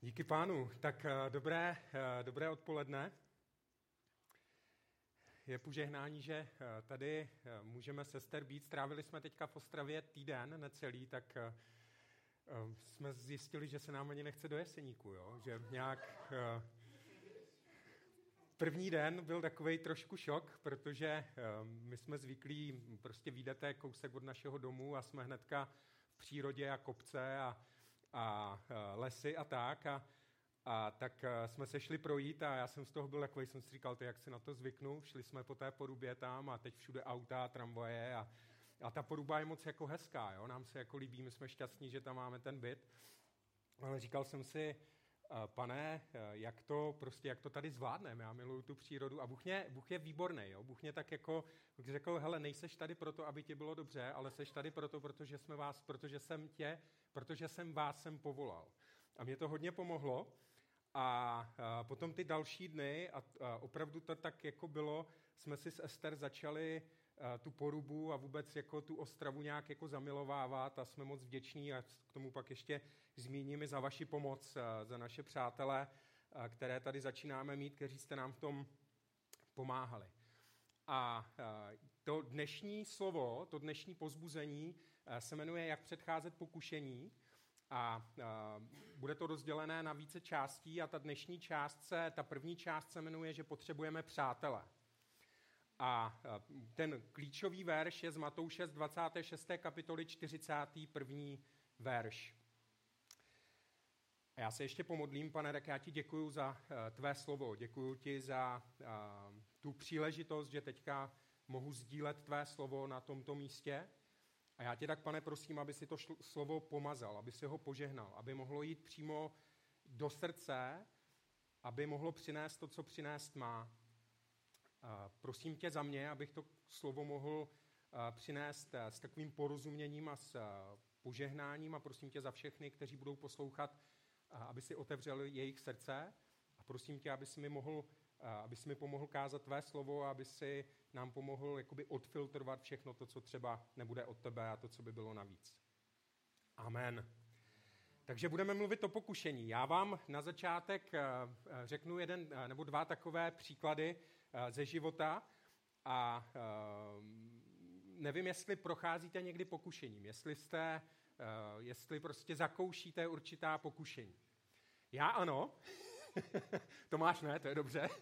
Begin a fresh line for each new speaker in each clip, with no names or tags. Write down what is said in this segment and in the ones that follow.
Díky pánu. Tak eh, dobré, eh, dobré odpoledne. Je požehnání, že eh, tady můžeme sester být. Strávili jsme teďka v Ostravě týden, necelý, tak jsme zjistili, že se nám ani nechce do Jeseníku, jo? že nějak... První den byl takový trošku šok, protože my jsme zvyklí prostě výjdete kousek od našeho domu a jsme hnedka v přírodě a kopce a a lesy a tak. A, a tak jsme se šli projít a já jsem z toho byl takový, jsem si říkal, to jak se na to zvyknu. Šli jsme po té porubě tam a teď všude auta, tramvaje a, a ta poruba je moc jako hezká, jo? nám se jako líbí, my jsme šťastní, že tam máme ten byt. Ale říkal jsem si, pane, jak to, prostě, jak to tady zvládneme, já miluju tu přírodu a Bůh, mě, Bůh je výborný, jo? Bůh mě tak jako řekl, hele, nejseš tady proto, aby ti bylo dobře, ale seš tady proto, protože jsme vás, protože jsem tě, protože jsem vás sem povolal. A mě to hodně pomohlo a, a potom ty další dny, a, a opravdu to tak jako bylo, jsme si s Ester začali tu porubu a vůbec jako tu Ostravu nějak jako zamilovávat a jsme moc vděční a k tomu pak ještě zmíním i za vaši pomoc, za naše přátele, které tady začínáme mít, kteří jste nám v tom pomáhali. A to dnešní slovo, to dnešní pozbuzení se jmenuje Jak předcházet pokušení a bude to rozdělené na více částí a ta dnešní část se, ta první část se jmenuje, že potřebujeme přátele. A ten klíčový verš je z Matouše z 26. kapitoly 41. verš. A já se ještě pomodlím, pane Rek, já ti děkuji za tvé slovo, děkuji ti za tu příležitost, že teďka mohu sdílet tvé slovo na tomto místě. A já tě tak, pane, prosím, aby si to slovo pomazal, aby si ho požehnal, aby mohlo jít přímo do srdce, aby mohlo přinést to, co přinést má. Prosím tě za mě, abych to slovo mohl přinést s takovým porozuměním a s požehnáním a prosím tě za všechny, kteří budou poslouchat, aby si otevřel jejich srdce a prosím tě, aby si mi mohl aby si mi pomohl kázat tvé slovo a aby si nám pomohl jakoby odfiltrovat všechno to, co třeba nebude od tebe a to, co by bylo navíc. Amen. Takže budeme mluvit o pokušení. Já vám na začátek řeknu jeden nebo dva takové příklady ze života a nevím, jestli procházíte někdy pokušením, jestli jste, jestli prostě zakoušíte určitá pokušení. Já ano, Tomáš ne, to je dobře.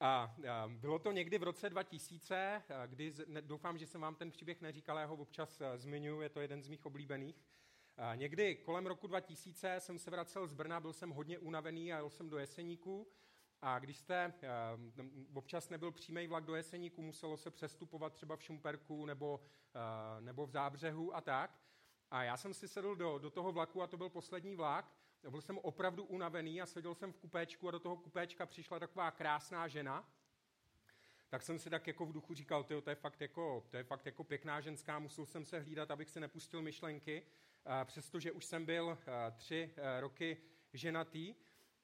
A bylo to někdy v roce 2000, kdy doufám, že jsem vám ten příběh neříkal, já ho občas zmiňuji, je to jeden z mých oblíbených. Někdy kolem roku 2000 jsem se vracel z Brna, byl jsem hodně unavený a jel jsem do Jeseníku. A když jste občas nebyl přímý vlak do Jeseníku, muselo se přestupovat třeba v Šumperku nebo, nebo v Zábřehu a tak. A já jsem si sedl do, do toho vlaku a to byl poslední vlak. Byl jsem opravdu unavený a seděl jsem v kupéčku a do toho kupéčka přišla taková krásná žena. Tak jsem si tak jako v duchu říkal, to je fakt jako, to je fakt jako pěkná ženská, musel jsem se hlídat, abych si nepustil myšlenky, přestože už jsem byl tři roky ženatý.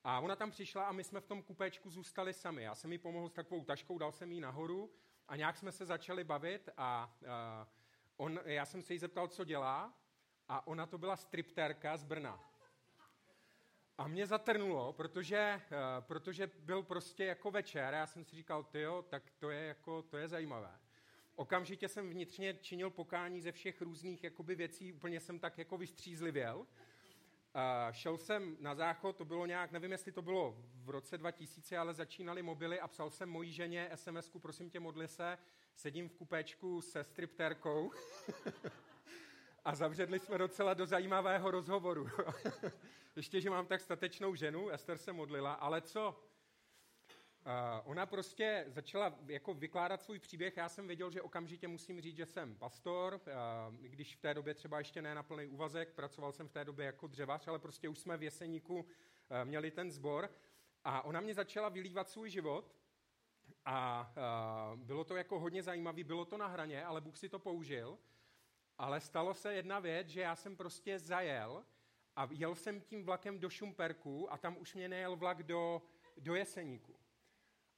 A ona tam přišla a my jsme v tom kupéčku zůstali sami. Já jsem jí pomohl s takovou taškou, dal jsem jí nahoru a nějak jsme se začali bavit a on, já jsem se jí zeptal, co dělá a ona to byla striptérka z Brna. A mě zatrnulo, protože, eh, protože byl prostě jako večer, já jsem si říkal, jo, tak to je, jako, to je zajímavé. Okamžitě jsem vnitřně činil pokání ze všech různých jakoby, věcí, úplně jsem tak jako vystřízlivěl. A šel jsem na záchod, to bylo nějak, nevím, jestli to bylo v roce 2000, ale začínaly mobily a psal jsem mojí ženě SMS-ku, prosím tě, modli se, sedím v kupečku se striptérkou. a zavředli jsme docela do zajímavého rozhovoru. Ještě, že mám tak statečnou ženu, Ester se modlila, ale co? Uh, ona prostě začala jako vykládat svůj příběh. Já jsem věděl, že okamžitě musím říct, že jsem pastor, uh, když v té době třeba ještě ne na plný úvazek, pracoval jsem v té době jako dřevař, ale prostě už jsme v Jeseníku uh, měli ten sbor. A ona mě začala vylívat svůj život a bylo to jako hodně zajímavé, bylo to na hraně, ale Bůh si to použil. Ale stalo se jedna věc, že já jsem prostě zajel a jel jsem tím vlakem do Šumperku a tam už mě nejel vlak do, do Jeseníku.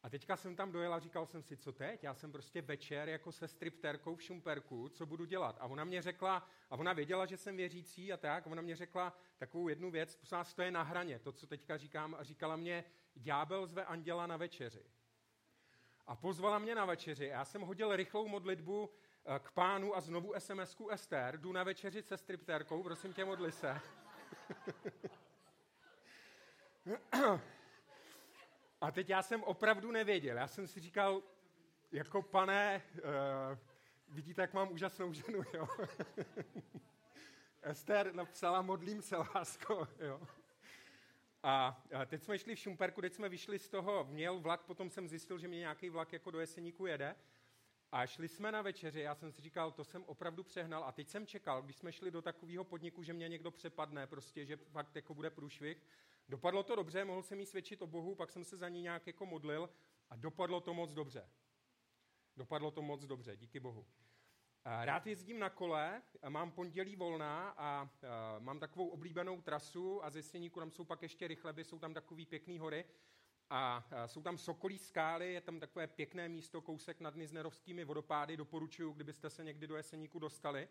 A teďka jsem tam dojel a říkal jsem si, co teď? Já jsem prostě večer jako se stripterkou v Šumperku, co budu dělat? A ona mě řekla, a ona věděla, že jsem věřící a tak, a ona mě řekla takovou jednu věc, prosím vás, to je na hraně, to, co teďka říkám, a říkala mě, ďábel zve anděla na večeři. A pozvala mě na večeři. Já jsem hodil rychlou modlitbu eh, k pánu a znovu SMS-ku Ester, jdu na večeři se stripterkou, prosím tě, modli se. A teď já jsem opravdu nevěděl. Já jsem si říkal, jako pane, uh, vidíte, jak mám úžasnou ženu, jo? Ester napsala, modlím se, lásko, jo? A teď jsme šli v Šumperku, teď jsme vyšli z toho, měl vlak, potom jsem zjistil, že mě nějaký vlak jako do Jeseníku jede. A šli jsme na večeři, já jsem si říkal, to jsem opravdu přehnal. A teď jsem čekal, když jsme šli do takového podniku, že mě někdo přepadne, prostě, že fakt jako bude průšvih. Dopadlo to dobře, mohl jsem jí svědčit o Bohu, pak jsem se za ní nějak jako modlil a dopadlo to moc dobře. Dopadlo to moc dobře, díky Bohu. Rád jezdím na kole, mám pondělí volná a mám takovou oblíbenou trasu a ze Stěníku tam jsou pak ještě rychleby, jsou tam takový pěkný hory a jsou tam sokolí skály, je tam takové pěkné místo, kousek nad Niznerovskými vodopády, doporučuju, kdybyste se někdy do Jeseníku dostali.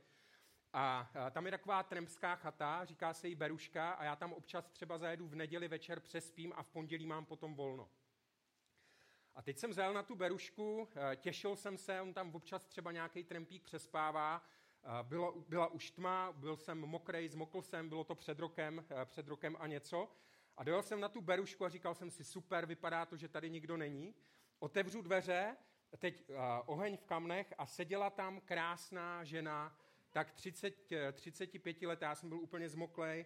A tam je taková tremská chata, říká se jí Beruška a já tam občas třeba zajedu v neděli večer, přespím a v pondělí mám potom volno. A teď jsem zajel na tu Berušku, e, těšil jsem se, on tam občas třeba nějaký trempík přespává, e, bylo, byla už tma, byl jsem mokrej, zmokl jsem, bylo to před rokem, e, před rokem a něco. A dojel jsem na tu Berušku a říkal jsem si, super, vypadá to, že tady nikdo není. Otevřu dveře, teď oheň v kamnech a seděla tam krásná žena, tak 30, 35 let, já jsem byl úplně zmoklej,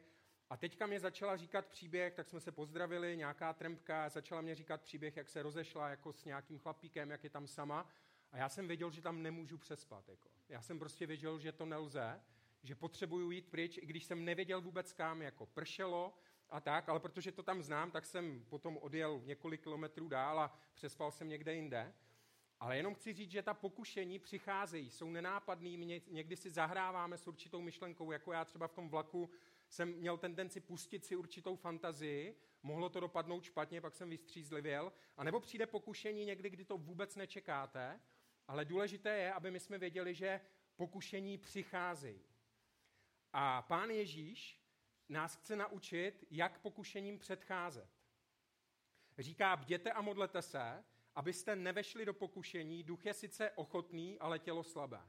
a teďka mě začala říkat příběh, tak jsme se pozdravili, nějaká trempka, začala mě říkat příběh, jak se rozešla jako s nějakým chlapíkem, jak je tam sama. A já jsem věděl, že tam nemůžu přespat. Jako. Já jsem prostě věděl, že to nelze, že potřebuju jít pryč, i když jsem nevěděl vůbec kam, jako pršelo a tak, ale protože to tam znám, tak jsem potom odjel několik kilometrů dál a přespal jsem někde jinde. Ale jenom chci říct, že ta pokušení přicházejí, jsou nenápadný, někdy si zahráváme s určitou myšlenkou, jako já třeba v tom vlaku jsem měl tendenci pustit si určitou fantazii, mohlo to dopadnout špatně, pak jsem vystřízlivěl, a nebo přijde pokušení někdy, kdy to vůbec nečekáte, ale důležité je, aby my jsme věděli, že pokušení přicházejí. A pán Ježíš nás chce naučit, jak pokušením předcházet. Říká, bděte a modlete se, abyste nevešli do pokušení, duch je sice ochotný, ale tělo slabé.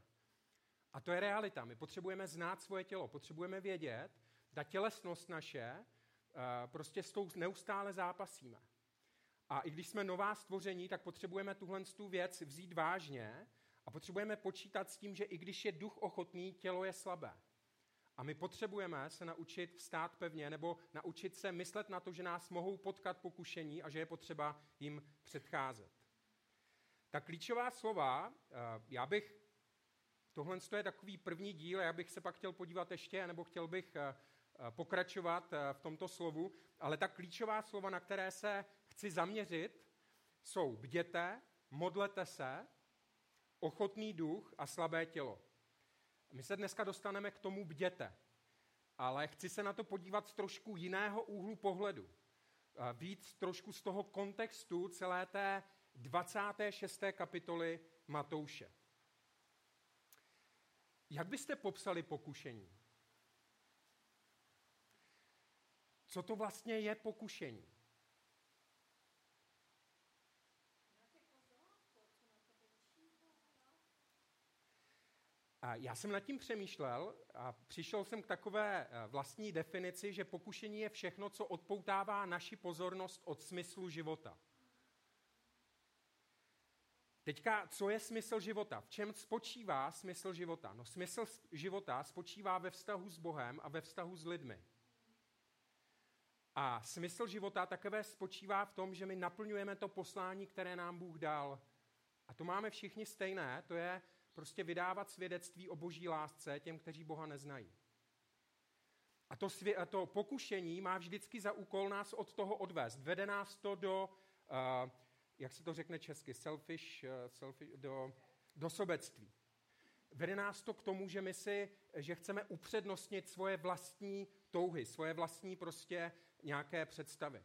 A to je realita. My potřebujeme znát svoje tělo, potřebujeme vědět, ta tělesnost naše, eh, prostě s tou neustále zápasíme. A i když jsme nová stvoření, tak potřebujeme tuhle tu věc vzít vážně a potřebujeme počítat s tím, že i když je duch ochotný, tělo je slabé. A my potřebujeme se naučit vstát pevně nebo naučit se myslet na to, že nás mohou potkat pokušení a že je potřeba jim předcházet. Ta klíčová slova, eh, já bych, tohle je takový první díl, já bych se pak chtěl podívat ještě, nebo chtěl bych eh, eh, pokračovat v tomto slovu, ale ta klíčová slova, na které se chci zaměřit, jsou bděte, modlete se, ochotný duch a slabé tělo. My se dneska dostaneme k tomu bděte, ale chci se na to podívat z trošku jiného úhlu pohledu. Víc trošku z toho kontextu celé té 26. kapitoly Matouše. Jak byste popsali pokušení? Co to vlastně je pokušení? Já jsem nad tím přemýšlel a přišel jsem k takové eh, vlastní definici, že pokušení je všechno, co odpoutává naši pozornost od smyslu života. Teďka, co je smysl života? V čem spočívá smysl života? No smysl života spočívá ve vztahu s Bohem a ve vztahu s lidmi. A smysl života takové spočívá v tom, že my naplňujeme to poslání, které nám Bůh dal. A to máme všichni stejné, to je prostě vydávat svědectví o boží lásce těm, kteří Boha neznají. A to, svě- a to pokušení má vždycky za úkol nás od toho odvést. Vede nás to do, uh, jak se to řekne česky, selfish, uh, selfish do, do sobectví. Vede nás to k tomu, že my si, že chceme upřednostnit svoje vlastní touhy, svoje vlastní prostě nějaké představy.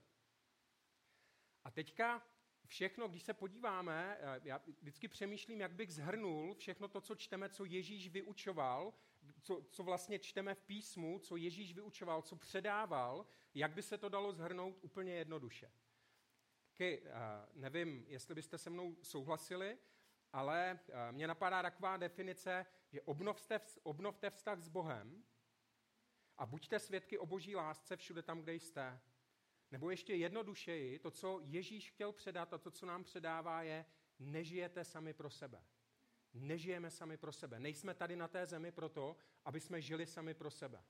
A teďka všechno, když se podíváme, eh, já vždycky přemýšlím, jak bych zhrnul všechno to, co čteme, co Ježíš vyučoval, co, co vlastně čteme v písmu, co Ježíš vyučoval, co předával, jak by se to dalo zhrnout úplně jednoduše. Taky eh, nevím, jestli byste se mnou souhlasili, ale eh, mně napadá taková definice, že obnovte, obnovte vztah s Bohem a buďte svědky o boží lásce všude tam, kde jste. Nebo ještě jednodušeji, to, co Ježíš chtěl předat a to, co nám předává, je, nežijete sami pro sebe. Nežijeme sami pro sebe. Nejsme tady na té zemi proto, aby jsme žili sami pro sebe.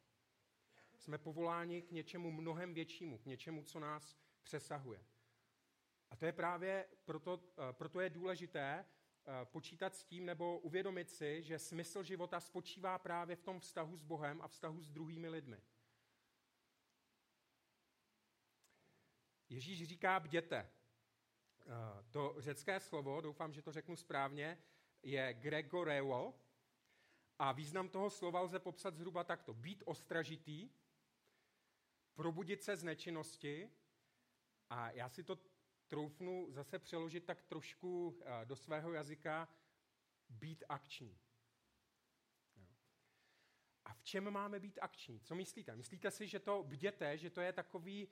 Jsme povoláni k něčemu mnohem většímu, k něčemu, co nás přesahuje. A to je právě proto, eh, proto je důležité eh, počítat s tím nebo uvědomit si, že smysl života spočívá právě v tom vztahu s Bohem a vztahu s druhými lidmi. Ježíš říká bděte. Eh, to řecké slovo, doufám, že to řeknu správně, je gregoreo a význam toho slova lze popsat zhruba takto. Být ostražitý, probudit se z nečinnosti a já si to troufnu zase přeložit tak trošku eh, do svého jazyka, být akční. A v čem máme být akční? Co myslíte? Myslíte si, že to bděte, že to je takový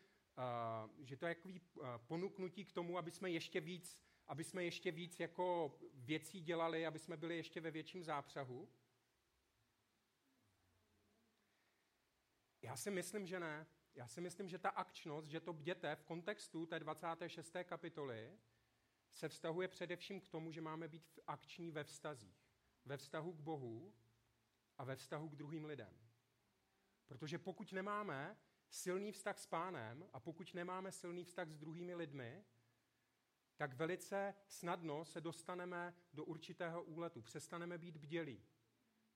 že to je takový ponuknutí k tomu, aby jsme ještě víc, aby jsme ještě víc jako věcí dělali, aby jsme byli ještě ve větším zápřahu? Já si myslím, že ne. Já si myslím, že ta akčnost, že to bděte v kontextu té 26. kapitoly se vztahuje především k tomu, že máme být akční ve vztazích. Ve vztahu k Bohu a ve vztahu k druhým lidem. Protože pokud nemáme silný vztah s pánem a pokud nemáme silný vztah s druhými lidmi, tak velice snadno se dostaneme do určitého úletu, přestaneme být bdělí.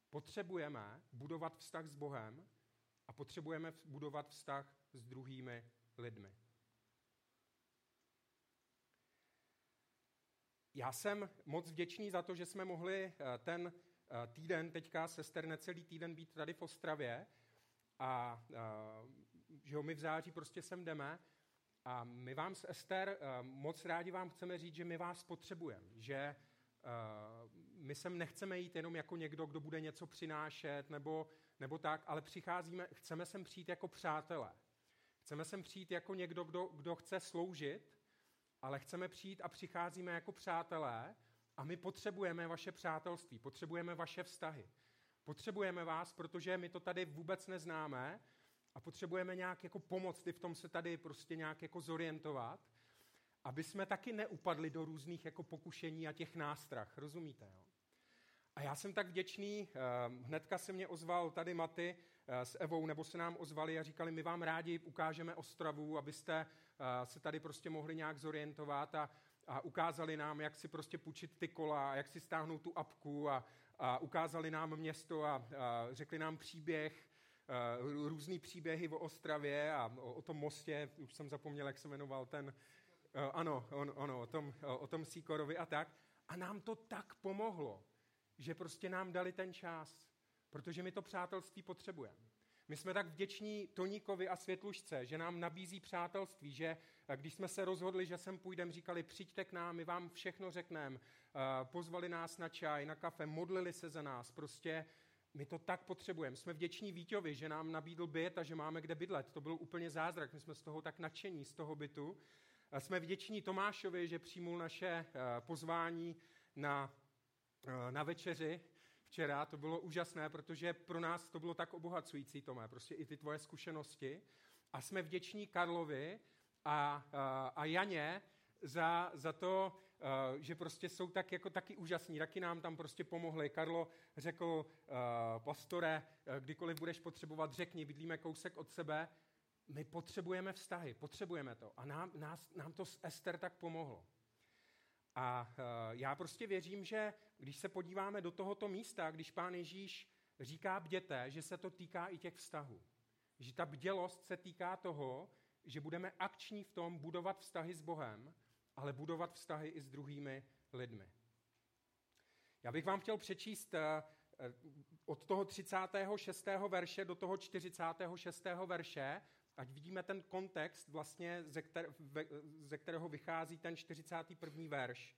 Potřebujeme budovat vztah s Bohem potřebujeme budovat vztah s druhými lidmi. Já jsem moc vděčný za to, že jsme mohli eh, ten eh, týden, teďka sester necelý týden být tady v Ostravě a eh, že jo, my v září prostě sem jdeme a my vám s Ester moc rádi vám chceme říct, že my vás potřebujeme, že my sem nechceme jít jenom jako někdo, kdo bude něco přinášet nebo, nebo tak, ale přicházíme, chceme sem přijít jako přátelé. Chceme sem přijít jako někdo, kdo, kdo chce sloužit, ale chceme přijít a přicházíme jako přátelé a my potřebujeme vaše přátelství, potřebujeme vaše vztahy. Potřebujeme vás, protože my to tady vůbec neznáme a potřebujeme nějak jako pomoct i v tom se tady prostě nějak jako zorientovat, aby jsme taky neupadli do různých jako pokušení a těch nástrah, rozumíte? Jo? A já jsem tak vděčný, eh, hnedka se mě ozval tady Maty eh, s Evou, nebo se nám ozvali a říkali, my vám rádi ukážeme Ostravu, abyste eh, se tady prostě mohli nějak zorientovat a, a ukázali nám, jak si prostě půjčit ty kola, jak si stáhnout tu apku a, a ukázali nám město a, a řekli nám příběh různý příběhy o Ostravě a o, o tom mostě, už jsem zapomněl, jak se jmenoval ten, ano, on, ono, o tom, o tom Síkorovi a tak. A nám to tak pomohlo, že prostě nám dali ten čas, protože my to přátelství potřebujeme. My jsme tak vděční Toníkovi a Světlušce, že nám nabízí přátelství, že eh, když jsme se rozhodli, že sem půjdeme, říkali, přijďte k nám, my vám všechno řekneme, pozvali nás na čaj, na kafe, modlili se za nás, prostě my to tak potřebujeme. Jsme vděční Víťovi, že nám nabídl byt a že máme kde bydlet. To byl úplně zázrak. My jsme z toho tak nadšení, z toho bytu. A jsme vděční Tomášovi, že přijmul naše eh, pozvání na, eh, na večeři včera. To bylo úžasné, protože pro nás to bylo tak obohacující, Tomé, prostě i ty tvoje zkušenosti. A jsme vděční Karlovi a, a, a Janě za, za to, Eh, že prostě jsou tak jako taky úžasní, taky nám tam prostě pomohli. Karlo řekl, eh, pastore, eh, kdykoliv budeš potřebovat, řekni, bydlíme kousek od sebe, my potřebujeme vztahy, potřebujeme to. A nám, nás, nám to s Ester tak pomohlo. A já prostě věřím, že když se podíváme do tohoto místa, když pán Ježíš říká bděte, že se to týká i těch vztahů. Že ta bdělost se týká toho, že budeme akční v tom budovat vztahy s Bohem ale budovat vztahy i s druhými lidmi. Já bych vám chtěl přečíst eh, od toho 36. verše do toho 46. verše ať vidíme ten kontext, vlastně, ze, kter, ze kterého vychází ten 41. verš.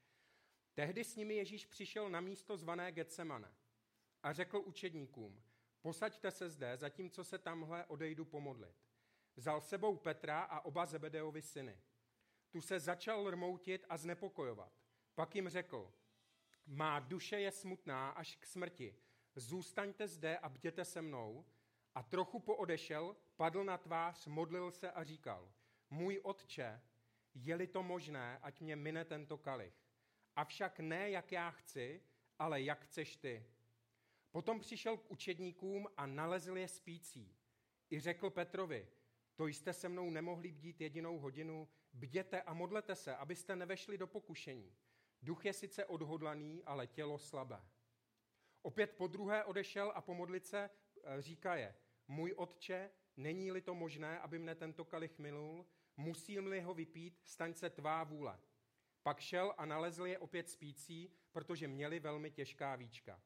Tehdy s nimi Ježíš přišel na místo zvané Getsemane a řekl učedníkům, posaďte se zde, zatímco se tamhle odejdu pomodlit. Vzal sebou Petra a oba Zebedeovi syny. Tu se začal rmoutit a znepokojovat. Pak jim řekl, má duše je smutná až k smrti. Zůstaňte zde a bděte se mnou. A trochu poodešel, padl na tvář, modlil se a říkal, můj otče, je-li to možné, ať mě mine tento kalich. Avšak ne, jak já chci, ale jak chceš ty. Potom přišel k učedníkům a nalezl je spící. I řekl Petrovi, to jste se mnou nemohli bdít jedinou hodinu, bděte a modlete se, abyste nevešli do pokušení. Duch je sice odhodlaný, ale tělo slabé. Opět po druhé odešel a pomodlit se e, říká je, můj otče, není-li to možné, aby mne tento kalich minul, musím-li ho vypít, staň se tvá vůle. Pak šel a nalezl je opět spící, protože měli velmi těžká víčka.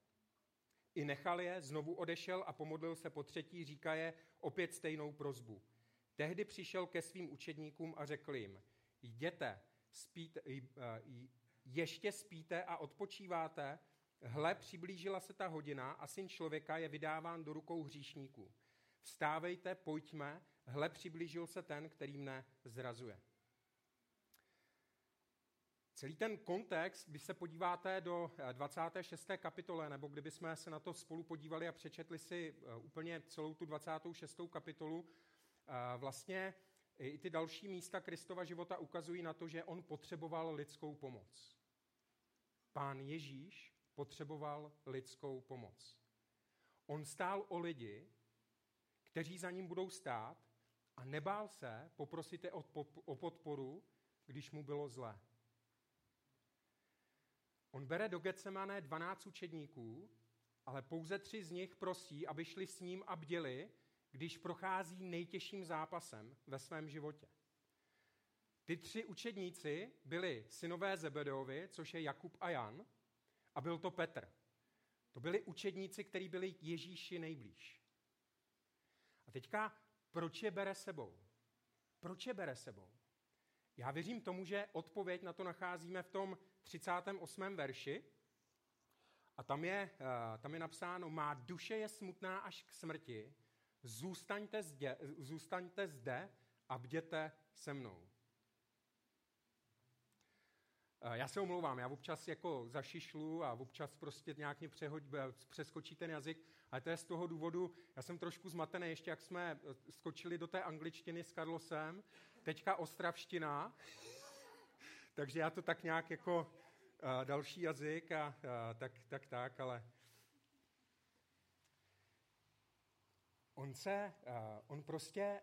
I nechal je, znovu odešel a pomodlil se po třetí, říká je opět stejnou prozbu. Tehdy přišel ke svým učedníkům a řekl jim, jděte, spíte, ještě spíte a odpočíváte, hle, přiblížila se ta hodina a syn člověka je vydáván do rukou hříšníků. Vstávejte, pojďme, hle, přiblížil se ten, který mne zrazuje. Celý ten kontext, když se podíváte do 26. kapitole, nebo kdybychom se na to spolu podívali a přečetli si eh, úplně celou tu 26. kapitolu, eh, vlastně i ty další místa Kristova života ukazují na to, že on potřeboval lidskou pomoc. Pán Ježíš potřeboval lidskou pomoc. On stál o lidi, kteří za ním budou stát a nebál se poprosit je o podporu, když mu bylo zlé. On bere do Getsemane 12 učedníků, ale pouze tři z nich prosí, aby šli s ním a bděli, když prochází nejtěžším zápasem ve svém životě. Ty tři učedníci byli synové Zebedeovi, což je Jakub a Jan, a byl to Petr. To byli učedníci, kteří byli Ježíši nejblíž. A teďka, proč je bere sebou? Proč je bere sebou? Já věřím tomu, že odpověď na to nacházíme v tom 38. verši. A tam je, eh, tam je napsáno, má duše je smutná až k smrti, zůstaňte zde, zůstaňte zde a bděte se mnou. Eh, já se omlouvám, já občas jako zašišlu a občas prostě nějak mě přehoď, eh, přeskočí ten jazyk, ale to je z toho důvodu, já jsem trošku zmatený, ještě jak jsme skočili do té angličtiny s Karlosem, teďka ostravština, takže já to tak nějak jako uh, další jazyk a uh, tak, tak, tak, ale on se, uh, on prostě,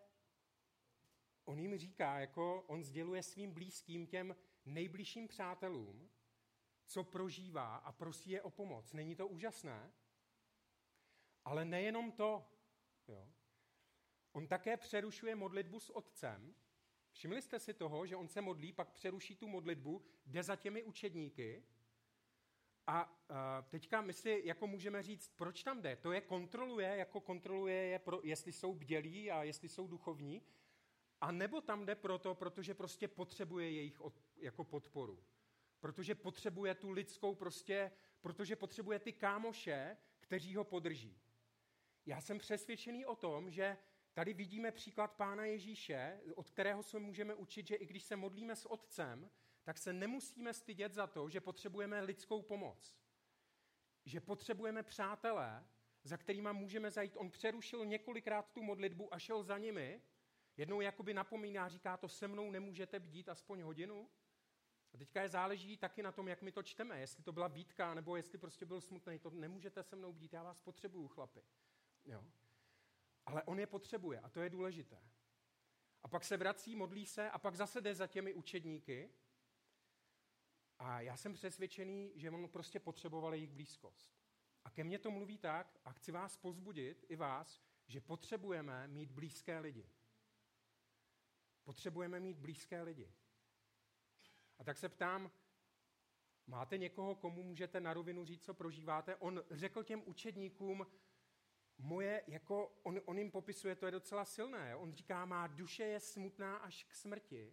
on jim říká, jako on sděluje svým blízkým těm nejbližším přátelům, co prožívá a prosí je o pomoc. Není to úžasné? Ale nejenom to. Jo. On také přerušuje modlitbu s otcem, Všimli jste si toho, že on se modlí, pak přeruší tu modlitbu, jde za těmi učedníky a teďka my si jako můžeme říct, proč tam jde? To je kontroluje, jako kontroluje je, pro, jestli jsou bdělí a jestli jsou duchovní, a nebo tam jde proto, protože prostě potřebuje jejich od, jako podporu. Protože potřebuje tu lidskou prostě, protože potřebuje ty kámoše, kteří ho podrží. Já jsem přesvědčený o tom, že Tady vidíme příklad Pána Ježíše, od kterého se můžeme učit, že i když se modlíme s Otcem, tak se nemusíme stydět za to, že potřebujeme lidskou pomoc. Že potřebujeme přátelé, za kterýma můžeme zajít. On přerušil několikrát tu modlitbu a šel za nimi. Jednou jakoby napomíná, říká to, se mnou nemůžete bdít aspoň hodinu. A teďka je záleží taky na tom, jak my to čteme. Jestli to byla bítka, nebo jestli prostě byl smutný. To nemůžete se mnou bdít, já vás potřebuju, chlapi. Jo. Ale on je potřebuje a to je důležité. A pak se vrací, modlí se a pak zase jde za těmi učedníky. A já jsem přesvědčený, že on prostě potřeboval jejich blízkost. A ke mně to mluví tak, a chci vás pozbudit, i vás, že potřebujeme mít blízké lidi. Potřebujeme mít blízké lidi. A tak se ptám, máte někoho, komu můžete na rovinu říct, co prožíváte? On řekl těm učedníkům, moje, jako on, on jim popisuje, to je docela silné. On říká, má duše je smutná až k smrti.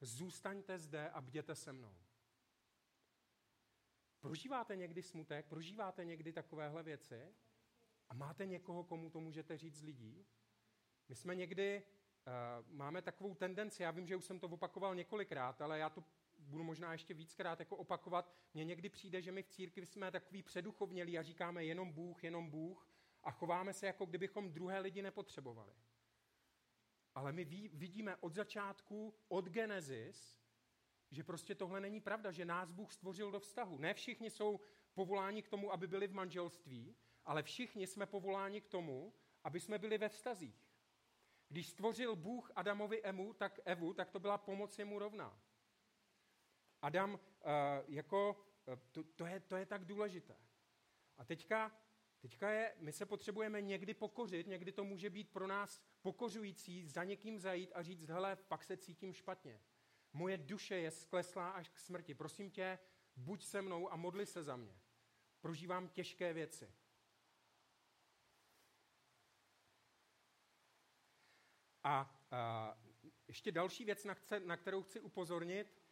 Zůstaňte zde a bděte se mnou. Prožíváte někdy smutek? Prožíváte někdy takovéhle věci? A máte někoho, komu to můžete říct z lidí? My jsme někdy, uh, máme takovou tendenci, já vím, že už jsem to opakoval několikrát, ale já to budu možná ještě víckrát jako opakovat. Mně někdy přijde, že my v církvi jsme takový předuchovnělí a říkáme jenom Bůh, jenom Bůh a chováme se, jako kdybychom druhé lidi nepotřebovali. Ale my vidíme od začátku, od Genesis, že prostě tohle není pravda, že nás Bůh stvořil do vztahu. Ne všichni jsou povoláni k tomu, aby byli v manželství, ale všichni jsme povoláni k tomu, aby jsme byli ve vztazích. Když stvořil Bůh Adamovi Emu, tak Evu, tak to byla pomoc jemu rovná. Adam, uh, jako, uh, to, to, je, to je tak důležité. A teďka, teďka je, my se potřebujeme někdy pokořit, někdy to může být pro nás pokořující za někým zajít a říct, hele, pak se cítím špatně. Moje duše je skleslá až k smrti. Prosím tě, buď se mnou a modli se za mě. Prožívám těžké věci. A, a ještě další věc, na, chce, na kterou chci upozornit,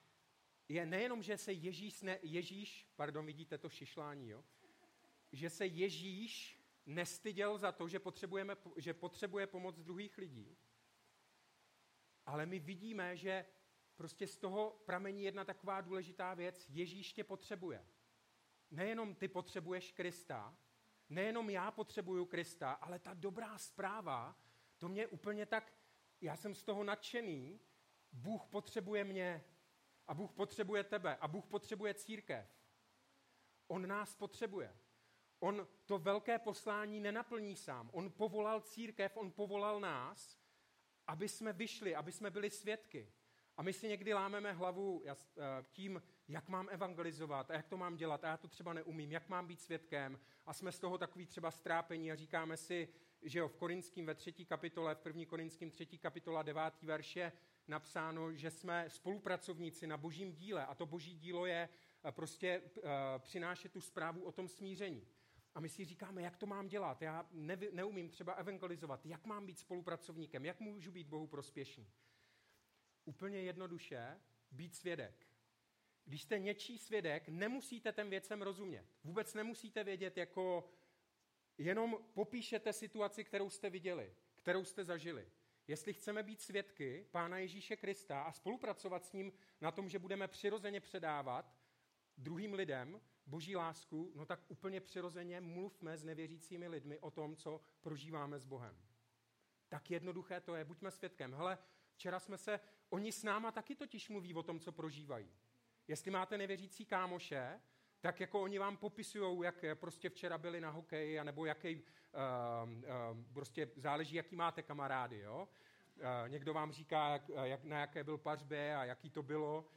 je nejenom, že se Ježíš, ne, Ježíš, pardon, vidíte to šišlání, jo? Že se Ježíš nestyděl za to, že, potřebujeme, že potřebuje pomoc druhých lidí, ale my vidíme, že prostě z toho pramení jedna taková důležitá věc. Ježíš tě potřebuje. Nejenom ty potřebuješ Krista, nejenom já potřebuju Krista, ale ta dobrá zpráva, to mě úplně tak, já jsem z toho nadšený, Bůh potřebuje mě a Bůh potřebuje tebe a Bůh potřebuje církev. On nás potřebuje. On to velké poslání nenaplní sám. On povolal církev, on povolal nás, aby jsme vyšli, aby jsme byli svědky. A my si někdy lámeme hlavu eh, tím, jak mám evangelizovat a jak to mám dělat a já to třeba neumím, jak mám být svědkem a jsme z toho takový třeba strápení a říkáme si, že jo, v Korinským ve třetí kapitole, v první Korinským třetí kapitola, devátý verš je napsáno, že jsme spolupracovníci na božím díle a to boží dílo je eh, prostě uh, přinášet tu zprávu o tom smíření. A my si říkáme, jak to mám dělat. Já nevi, neumím třeba evangelizovat. Jak mám být spolupracovníkem? Jak můžu být Bohu prospěšný? Úplně jednoduše být svědek. Když jste něčí svědek, nemusíte těm věcem rozumět. Vůbec nemusíte vědět, jako jenom popíšete situaci, kterou jste viděli, kterou jste zažili. Jestli chceme být svědky Pána Ježíše Krista a spolupracovat s ním na tom, že budeme přirozeně předávat druhým lidem boží lásku, no tak úplně přirozeně mluvme s nevěřícími lidmi o tom, co prožíváme s Bohem. Tak jednoduché to je, buďme svědkem. Hele, včera jsme se, oni s náma taky totiž mluví o tom, co prožívají. Jestli máte nevěřící kámoše, tak jako oni vám popisují, jak prostě včera byli na hokeji, nebo jaký, uh, uh, prostě záleží, jaký máte kamarády, jo. Uh, někdo vám říká, jak, jak, na jaké byl pařbě a jaký to bylo.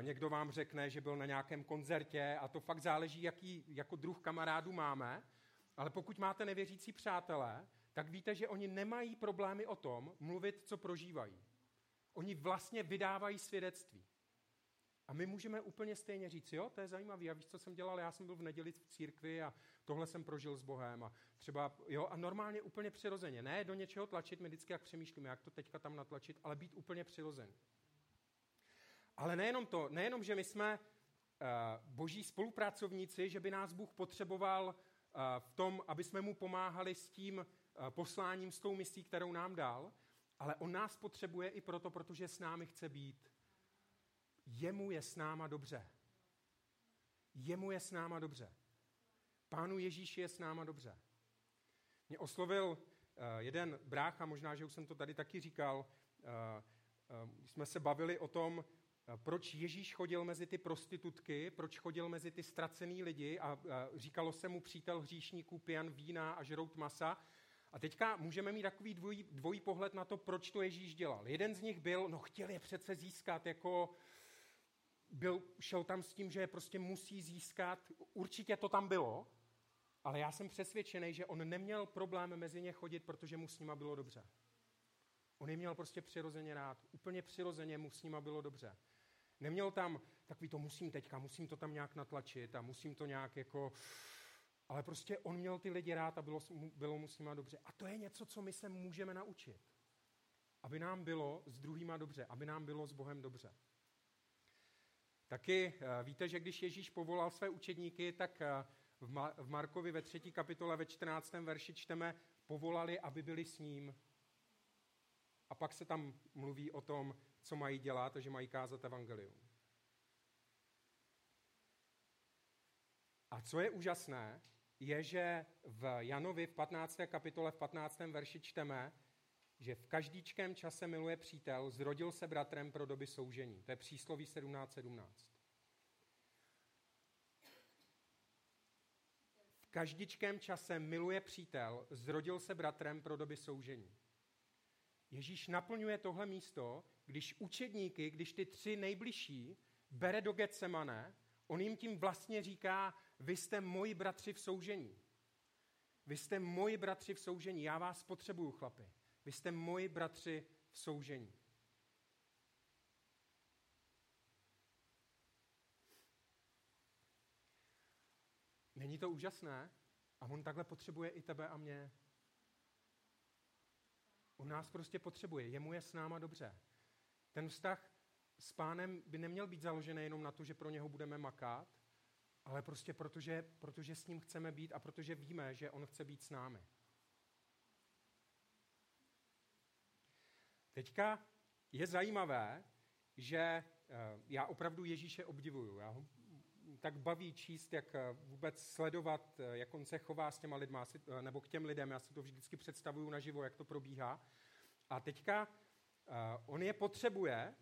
Někdo vám řekne, že byl na nějakém koncertě a to fakt záleží, jaký jako druh kamarádů máme. Ale pokud máte nevěřící přátelé, tak víte, že oni nemají problémy o tom mluvit, co prožívají. Oni vlastně vydávají svědectví. A my můžeme úplně stejně říct, jo, to je zajímavé, a víš, co jsem dělal, já jsem byl v neděli v církvi a tohle jsem prožil s Bohem a třeba, jo, a normálně úplně přirozeně, ne do něčeho tlačit, my vždycky jak přemýšlíme, jak to teďka tam natlačit, ale být úplně přirozený. Ale nejenom to, nejenom, že my jsme uh, boží spolupracovníci, že by nás Bůh potřeboval uh, v tom, aby jsme mu pomáhali s tím uh, posláním, s tou misí, kterou nám dal, ale on nás potřebuje i proto, protože s námi chce být Jemu je s náma dobře. Jemu je s náma dobře. Pánu Ježíši je s náma dobře. Mě oslovil jeden brácha, možná, že už jsem to tady taky říkal, jsme se bavili o tom, proč Ježíš chodil mezi ty prostitutky, proč chodil mezi ty ztracený lidi a říkalo se mu přítel hříšníků pijan vína a žrout masa. A teďka můžeme mít takový dvojí, dvojí pohled na to, proč to Ježíš dělal. Jeden z nich byl, no chtěl je přece získat jako byl, šel tam s tím, že je prostě musí získat. Určitě to tam bylo, ale já jsem přesvědčený, že on neměl problém mezi ně chodit, protože mu s nima bylo dobře. On je měl prostě přirozeně rád. Úplně přirozeně mu s nima bylo dobře. Neměl tam takový to musím teďka, musím to tam nějak natlačit a musím to nějak jako ale prostě on měl ty lidi rád a bylo, bylo mu s nima dobře. A to je něco, co my se můžeme naučit. Aby nám bylo s druhýma dobře, aby nám bylo s Bohem dobře. Taky eh, víte, že když Ježíš povolal své učedníky, tak eh, v Markovi ve třetí kapitole ve 14. verši čteme, povolali, aby byli s ním. A pak se tam mluví o tom, co mají dělat, že mají kázat evangelium. A co je úžasné, je, že v Janovi v 15. kapitole v 15. verši čteme, že v každíčkém čase miluje přítel, zrodil se bratrem pro doby soužení. To je přísloví 17.17. 17. V každičkém čase miluje přítel, zrodil se bratrem pro doby soužení. Ježíš naplňuje tohle místo, když učedníky, když ty tři nejbližší bere do Getsemane, on jim tím vlastně říká, vy jste moji bratři v soužení. Vy jste moji bratři v soužení, já vás potřebuju, chlapi. Vy jste moji bratři v soužení. Není to úžasné? A on takhle potřebuje i tebe a mě. On nás prostě potřebuje, jemu je s náma dobře. Ten vztah s pánem by neměl být založený jenom na to, že pro něho budeme makat, ale prostě protože, protože s ním chceme být a protože víme, že on chce být s námi. Teďka je zajímavé, že eh, já opravdu Ježíše obdivuju. Já ho tak baví číst, jak eh, vůbec sledovat, eh, jak on se chová s těma lidma, nebo k těm lidem. Já si to vždycky představuju naživo, jak to probíhá. A teďka on je potřebuje,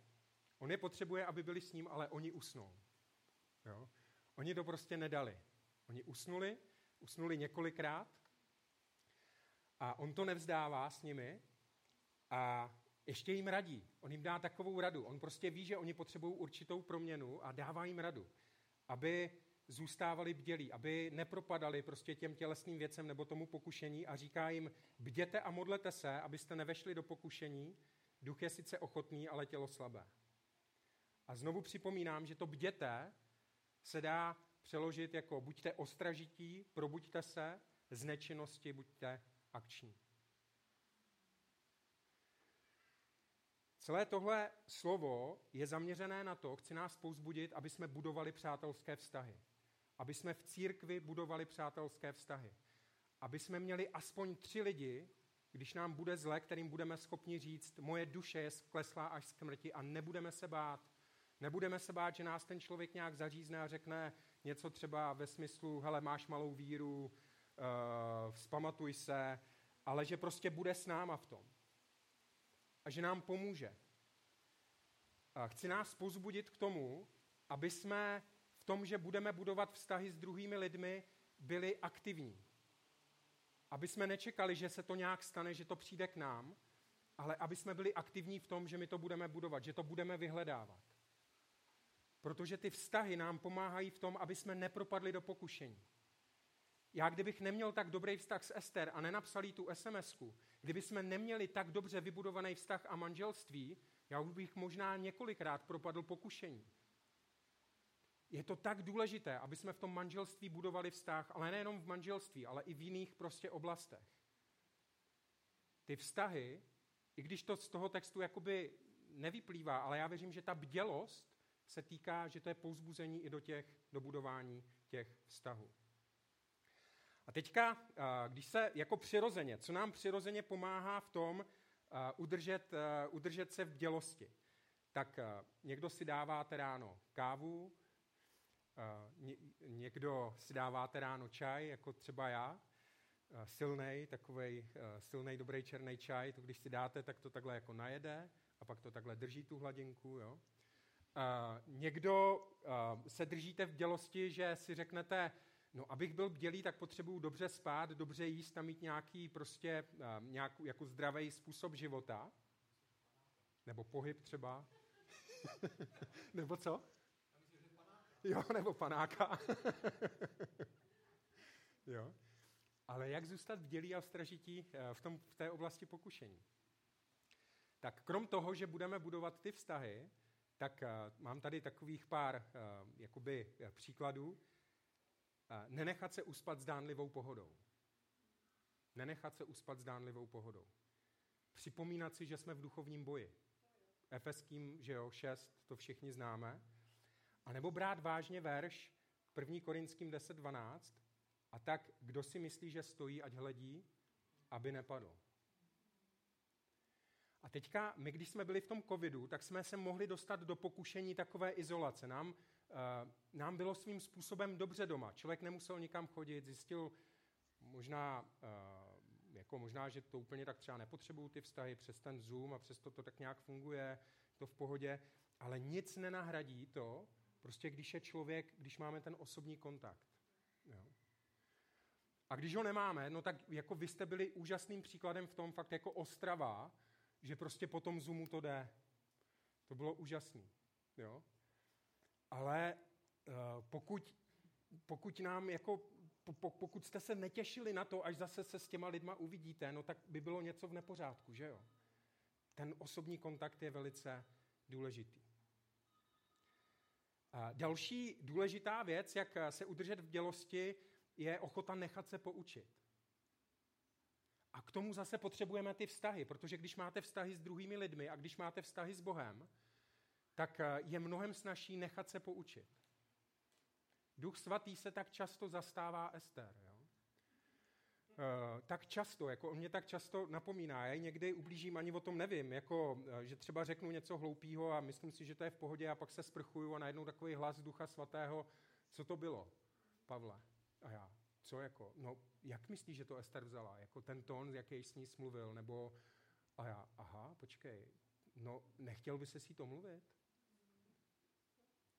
on je potřebuje, aby byli s ním, ale oni usnou. Jo? Oni to prostě nedali. Oni usnuli, usnuli několikrát a on to nevzdává s nimi a ještě jim radí. On jim dá takovou radu. On prostě ví, že oni potřebují určitou proměnu a dává jim radu, aby zůstávali bdělí, aby nepropadali prostě těm tělesným věcem nebo tomu pokušení a říká jim, bděte a modlete se, abyste nevešli do pokušení, duch je sice ochotný, ale tělo slabé. A znovu připomínám, že to bděte se dá přeložit jako buďte ostražití, probuďte se, z nečinnosti buďte akční. Celé tohle slovo je zaměřené na to, chci nás pouzbudit, aby jsme budovali přátelské vztahy. Aby jsme v církvi budovali přátelské vztahy. Aby jsme měli aspoň tři lidi, když nám bude zle, kterým budeme schopni říct, moje duše je skleslá až k smrti a nebudeme se bát. Nebudeme se bát, že nás ten člověk nějak zařízne a řekne něco třeba ve smyslu, hele, máš malou víru, uh, vzpamatuj se, ale že prostě bude s náma v tom a že nám pomůže. Chci nás pozbudit k tomu, aby jsme v tom, že budeme budovat vztahy s druhými lidmi, byli aktivní. Aby jsme nečekali, že se to nějak stane, že to přijde k nám, ale aby jsme byli aktivní v tom, že my to budeme budovat, že to budeme vyhledávat. Protože ty vztahy nám pomáhají v tom, aby jsme nepropadli do pokušení. Já kdybych neměl tak dobrý vztah s Ester a nenapsal jí tu sms kdyby jsme neměli tak dobře vybudovaný vztah a manželství, já už bych možná několikrát propadl pokušení. Je to tak důležité, aby jsme v tom manželství budovali vztah, ale nejenom v manželství, ale i v jiných prostě oblastech. Ty vztahy, i když to z toho textu jakoby nevyplývá, ale já věřím, že ta bdělost se týká, že to je pouzbuzení i do těch, do budování těch vztahů. A teďka, když se jako přirozeně, co nám přirozeně pomáhá v tom udržet, udržet se v dělosti, tak někdo si dáváte ráno kávu, někdo si dáváte ráno čaj, jako třeba já, silný, takový silný, dobrý černý čaj, to když si dáte, tak to takhle jako najede a pak to takhle drží tu hladinku. Jo? někdo se držíte v dělosti, že si řeknete, No, abych byl bdělý, tak potřebuju dobře spát, dobře jíst a mít nějaký prostě uh, nějakou, jako zdravý způsob života. Nebo pohyb třeba. nebo co? Jo, nebo panáka. jo. Ale jak zůstat bdělý a stražití eh, v, tom, v té oblasti pokušení? Tak krom toho, že budeme budovat ty vztahy, tak uh, mám tady takových pár jakoby, příkladů nenechat se uspat zdánlivou pohodou. Nenechat se uspat zdánlivou pohodou. Připomínat si, že jsme v duchovním boji. Efeským, že jo, 6, to všichni známe. A nebo brát vážně verš 1. Korinským 10.12 a tak, kdo si myslí, že stojí, ať hledí, aby nepadl. A teďka, my když jsme byli v tom covidu, tak jsme se mohli dostat do pokušení takové izolace. Nám, nám bylo svým způsobem dobře doma. Člověk nemusel nikam chodit, zjistil možná, uh, jako možná, že to úplně tak třeba nepotřebují ty vztahy přes ten Zoom a přesto to tak nějak funguje, to v pohodě, ale nic nenahradí to, prostě když je člověk, když máme ten osobní kontakt. Jo. A když ho nemáme, no tak jako vy jste byli úžasným příkladem v tom fakt jako Ostrava, že prostě po tom Zoomu to jde. To bylo úžasný. Jo? Ale uh, pokud, pokud nám jako, po, pokud jste se netěšili na to, až zase se s těma lidma uvidíte, no tak by bylo něco v nepořádku, že jo? Ten osobní kontakt je velice důležitý. Další důležitá věc, jak se udržet v dělosti, je ochota nechat se poučit. A k tomu zase potřebujeme ty vztahy, protože když máte vztahy s druhými lidmi a když máte vztahy s Bohem, tak eh, je mnohem snažší nechat se poučit. Duch svatý se tak často zastává Ester. Jo? E, tak často, jako on mě tak často napomíná, já někdy ublížím, ani o tom nevím, jako, eh, že třeba řeknu něco hloupého a myslím si, že to je v pohodě a pak se sprchuju a najednou takový hlas Ducha svatého, co to bylo, Pavle? A já, co jako, no jak myslíš, že to Ester vzala? Jako ten tón, jaký s ní smluvil? Nebo, a já, aha, počkej, no nechtěl by se si to mluvit?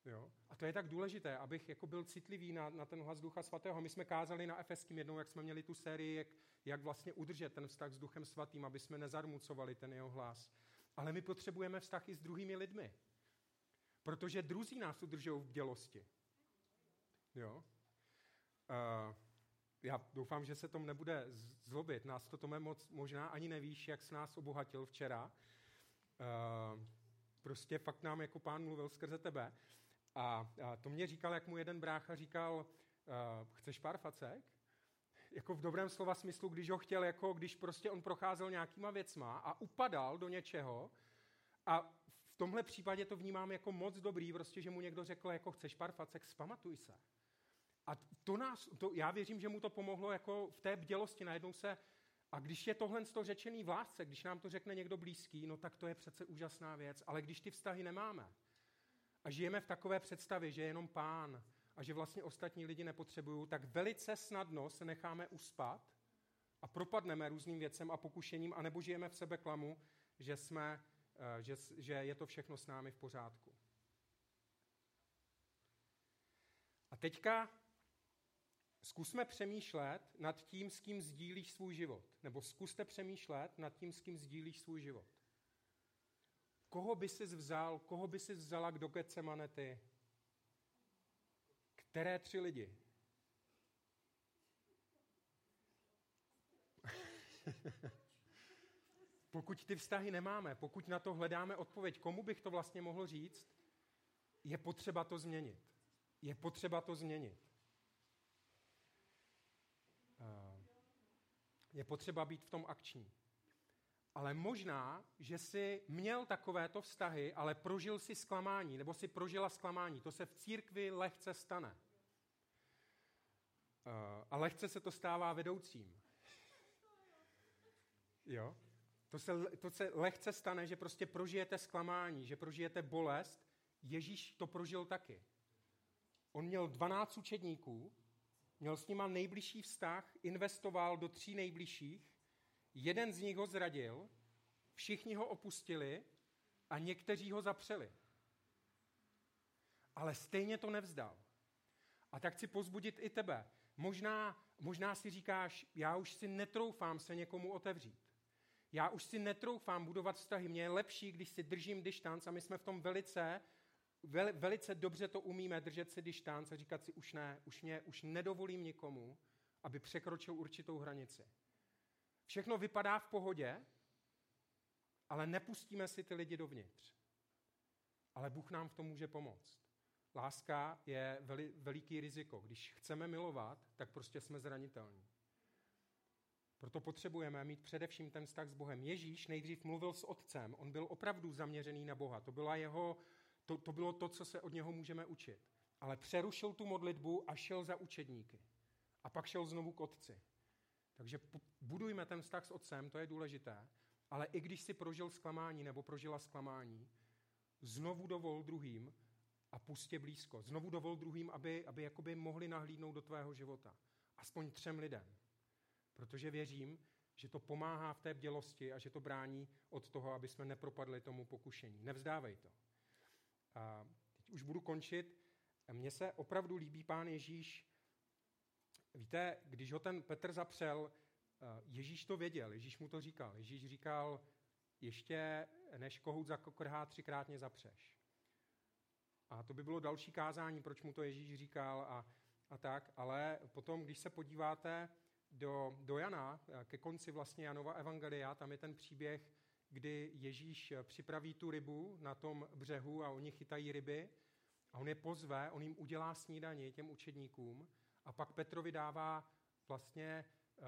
Jo? A to je tak důležité, abych jako byl citlivý na, na ten hlas Ducha Svatého. My jsme kázali na Efeským jednou, jak jsme měli tu sérii, jak, jak vlastně udržet ten vztah s Duchem Svatým, aby jsme nezarmucovali ten jeho hlas. Ale my potřebujeme vztah i s druhými lidmi. Protože druzí nás udržují v dělosti. Jo? Uh, já doufám, že se tom nebude zlobit. Nás to Tome moc možná ani nevíš, jak s nás obohatil včera. Uh, prostě fakt nám jako pán mluvil skrze tebe. A, a to mě říkal, jak mu jeden brácha říkal, uh, chceš pár facek? Jako v dobrém slova smyslu, když ho chtěl, jako když prostě on procházel nějakýma věcma a upadal do něčeho a v tomhle případě to vnímám jako moc dobrý, prostě, že mu někdo řekl, jako chceš pár facek, spamatuj se. A to nás, to, já věřím, že mu to pomohlo jako v té bdělosti. Najednou se, a když je tohle to řečený v lásce, když nám to řekne někdo blízký, no tak to je přece úžasná věc. Ale když ty vztahy nemáme a žijeme v takové představě, že je jenom pán a že vlastně ostatní lidi nepotřebují, tak velice snadno se necháme uspat a propadneme různým věcem a pokušením, anebo žijeme v sebe klamu, že, jsme, eh, že, že je to všechno s námi v pořádku. A teďka Zkusme přemýšlet nad tím, s kým sdílíš svůj život. Nebo zkuste přemýšlet nad tím, s kým sdílíš svůj život. Koho by si vzal, koho by si vzala k Getsemane ty? Které tři lidi? pokud ty vztahy nemáme, pokud na to hledáme odpověď, komu bych to vlastně mohl říct, je potřeba to změnit. Je potřeba to změnit. je potřeba být v tom akční. Ale možná, že jsi měl takovéto vztahy, ale prožil si zklamání, nebo si prožila zklamání. To se v církvi lehce stane. Uh, a lehce se to stává vedoucím. Jo? To se, to se lehce stane, že prostě prožijete zklamání, že prožijete bolest. Ježíš to prožil taky. On měl 12 učedníků měl s nima nejbližší vztah, investoval do tří nejbližších, jeden z nich ho zradil, všichni ho opustili a někteří ho zapřeli. Ale stejně to nevzdal. A tak chci pozbudit i tebe. Možná, možná si říkáš, já už si netroufám se někomu otevřít. Já už si netroufám budovat vztahy. Mně je lepší, když si držím distanc a my jsme v tom velice vel, velice dobře to umíme držet si distanc a říkat si už ne, už, mě, už nedovolím nikomu, aby překročil určitou hranici. Všechno vypadá v pohodě, ale nepustíme si ty lidi dovnitř. Ale Bůh nám v tom může pomoct. láska je veli, veliký riziko. Když chceme milovat, tak prostě jsme zranitelní. Proto potřebujeme mít především ten vztah s Bohem. Ježíš nejdřív mluvil s Otcem, on byl opravdu zaměřený na Boha. To, byla jeho, to, to bylo to, co se od něho můžeme učit. Ale přerušil tu modlitbu a šel za učedníky. A pak šel znovu k Otci. Takže budujme ten vztah s Otcem, to je důležité. Ale i když si prožil zklamání nebo prožila zklamání, znovu dovol druhým a pustě blízko. Znovu dovol druhým, aby, aby jakoby mohli nahlídnout do tvého života. Aspoň třem lidem. Protože věřím, že to pomáhá v té bdělosti a že to brání od toho, aby jsme nepropadli tomu pokušení. Nevzdávej to. A teď už budu končit. Mně se opravdu líbí pán Ježíš. Víte, když ho ten Petr zapřel, eh, Ježíš to věděl, Ježíš mu to říkal. Ježíš říkal, ještě než kohout zakokrhá, třikrát mě zapřeš. A to by bylo další kázání, proč mu to Ježíš říkal a, a tak. Ale potom, když se podíváte do, do Jana, ke konci vlastně Janova Evangelia, tam je ten příběh, kdy Ježíš připraví tu rybu na tom břehu a oni chytají ryby a on je pozve, on jim udělá snídaní těm učedníkům a pak Petrovi dává vlastně uh,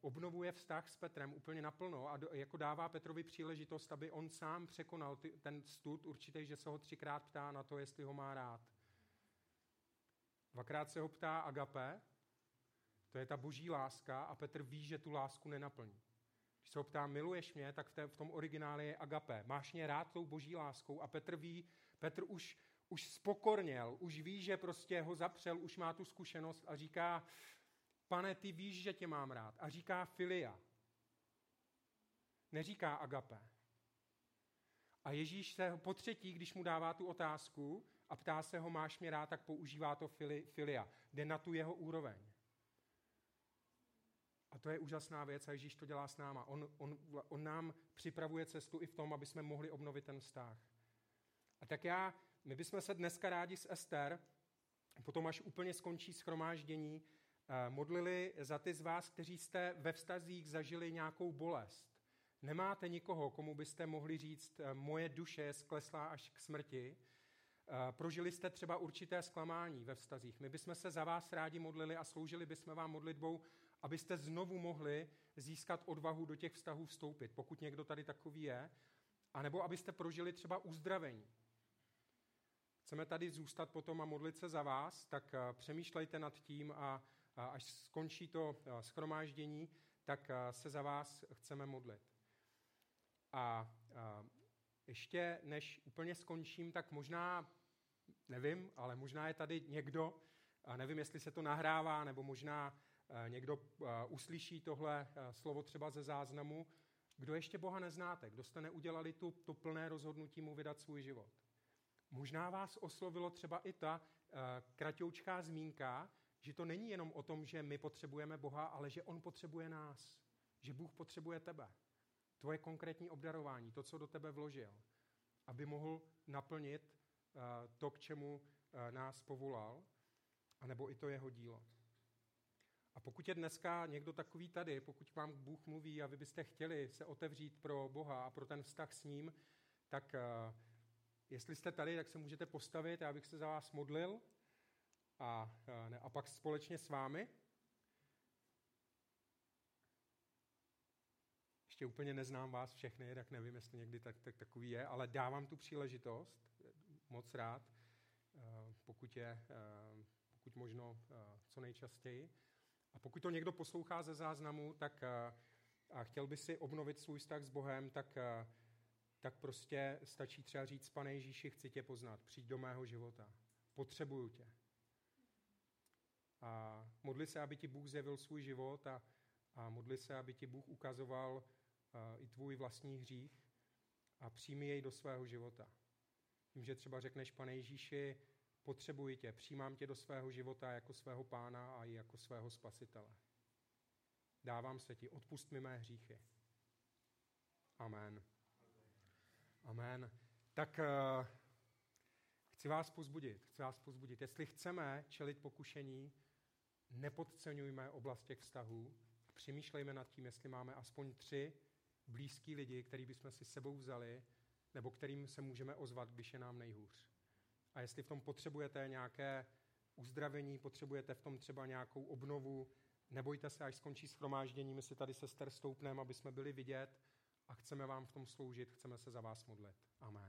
obnovuje vztah s Petrem úplně naplno a do, jako dává Petrovi příležitost, aby on sám překonal ty, ten stud určitý, že se ho třikrát ptá na to, jestli ho má rád. Dvakrát se ho ptá Agape, to je ta boží láska a Petr ví, že tu lásku nenaplní. Když se ho ptá, miluješ mě, tak v, té, v tom originále je agape. Máš mě rád tou boží láskou a Petr ví, Petr už, už spokorněl, už ví, že prostě ho zapřel, už má tu zkušenost a říká, pane, ty víš, že tě mám rád. A říká filia. Neříká agape. A Ježíš se po třetí, když mu dává tu otázku a ptá se ho, máš mě rád, tak používá to fili, filia. Jde na tu jeho úroveň. A to je úžasná věc a Ježíš to dělá s náma. On, on, on nám připravuje cestu i v tom, aby jsme mohli obnovit ten vztah. A tak já, my bychom se dneska rádi s Ester, potom až úplně skončí schromáždění, eh, modlili za ty z vás, kteří jste ve vztazích zažili nějakou bolest. Nemáte nikoho, komu byste mohli říct, eh, moje duše je skleslá až k smrti. Eh, prožili jste třeba určité zklamání ve vztazích. My bychom se za vás rádi modlili a sloužili bychom vám modlitbou abyste znovu mohli získat odvahu do těch vztahů vstoupit, pokud někdo tady takový je, anebo abyste prožili třeba uzdravení. Chceme tady zůstat potom a modlit se za vás, tak eh, přemýšlejte nad tím a až skončí to eh, schromáždění, tak eh, se za vás chceme modlit. A ještě než úplně skončím, tak možná, nevím, ale možná je tady někdo, a nevím, jestli se to nahrává, nebo možná někdo uslyší tohle slovo třeba ze záznamu, kdo ještě Boha neznáte, kdo jste neudělali tu, tu plné rozhodnutí mu vydat svůj život. Možná vás oslovilo třeba i ta kratoučká zmínka, že to není jenom o tom, že my potřebujeme Boha, ale že On potřebuje nás. Že Bůh potřebuje tebe. Tvoje konkrétní obdarování, to, co do tebe vložil, aby mohl naplnit to, k čemu nás povolal, anebo i to jeho dílo. A pokud je dneska někdo takový tady, pokud vám Bůh mluví a vy byste chtěli se otevřít pro Boha a pro ten vztah s ním, tak uh, jestli jste tady, tak se můžete postavit, já bych se za vás modlil a, uh, ne, a pak společně s vámi. Ještě úplně neznám vás všechny, tak nevím, jestli někdy tak, tak takový je, ale dávám tu příležitost, moc rád, uh, pokud je pokud možno co nejčastěji. A pokud to někdo poslouchá ze záznamu, tak a chtěl by si obnovit svůj vztah s Bohem, tak, tak prostě stačí třeba říct, pane Ježíši, chci tě poznat, přijď do mého života, potřebuju tě. A modli se, aby ti Bůh zjevil svůj život a, a modli se, aby ti Bůh ukazoval uh, i tvůj vlastní hřích a přijmi jej do svého života. Tím, že třeba řekneš, pane Ježíši, Potřebuji tě, přijímám tě do svého života jako svého pána a i jako svého spasitele. Dávám se ti, odpust mi mé hříchy. Amen. Amen. Tak uh, chci vás pozbudit, chci vás pozbudit. Jestli chceme čelit pokušení, nepodceňujme oblast těch vztahů a přemýšlejme nad tím, jestli máme aspoň tři blízký lidi, který bychom si sebou vzali, nebo kterým se můžeme ozvat, když je nám nejhůř. A jestli v tom potřebujete nějaké uzdravení, potřebujete v tom třeba nějakou obnovu, nebojte se, až skončí schromáždění, my si tady sester stoupneme, aby jsme byli vidět, a chceme vám v tom sloužit, chceme se za vás modlit. Amen.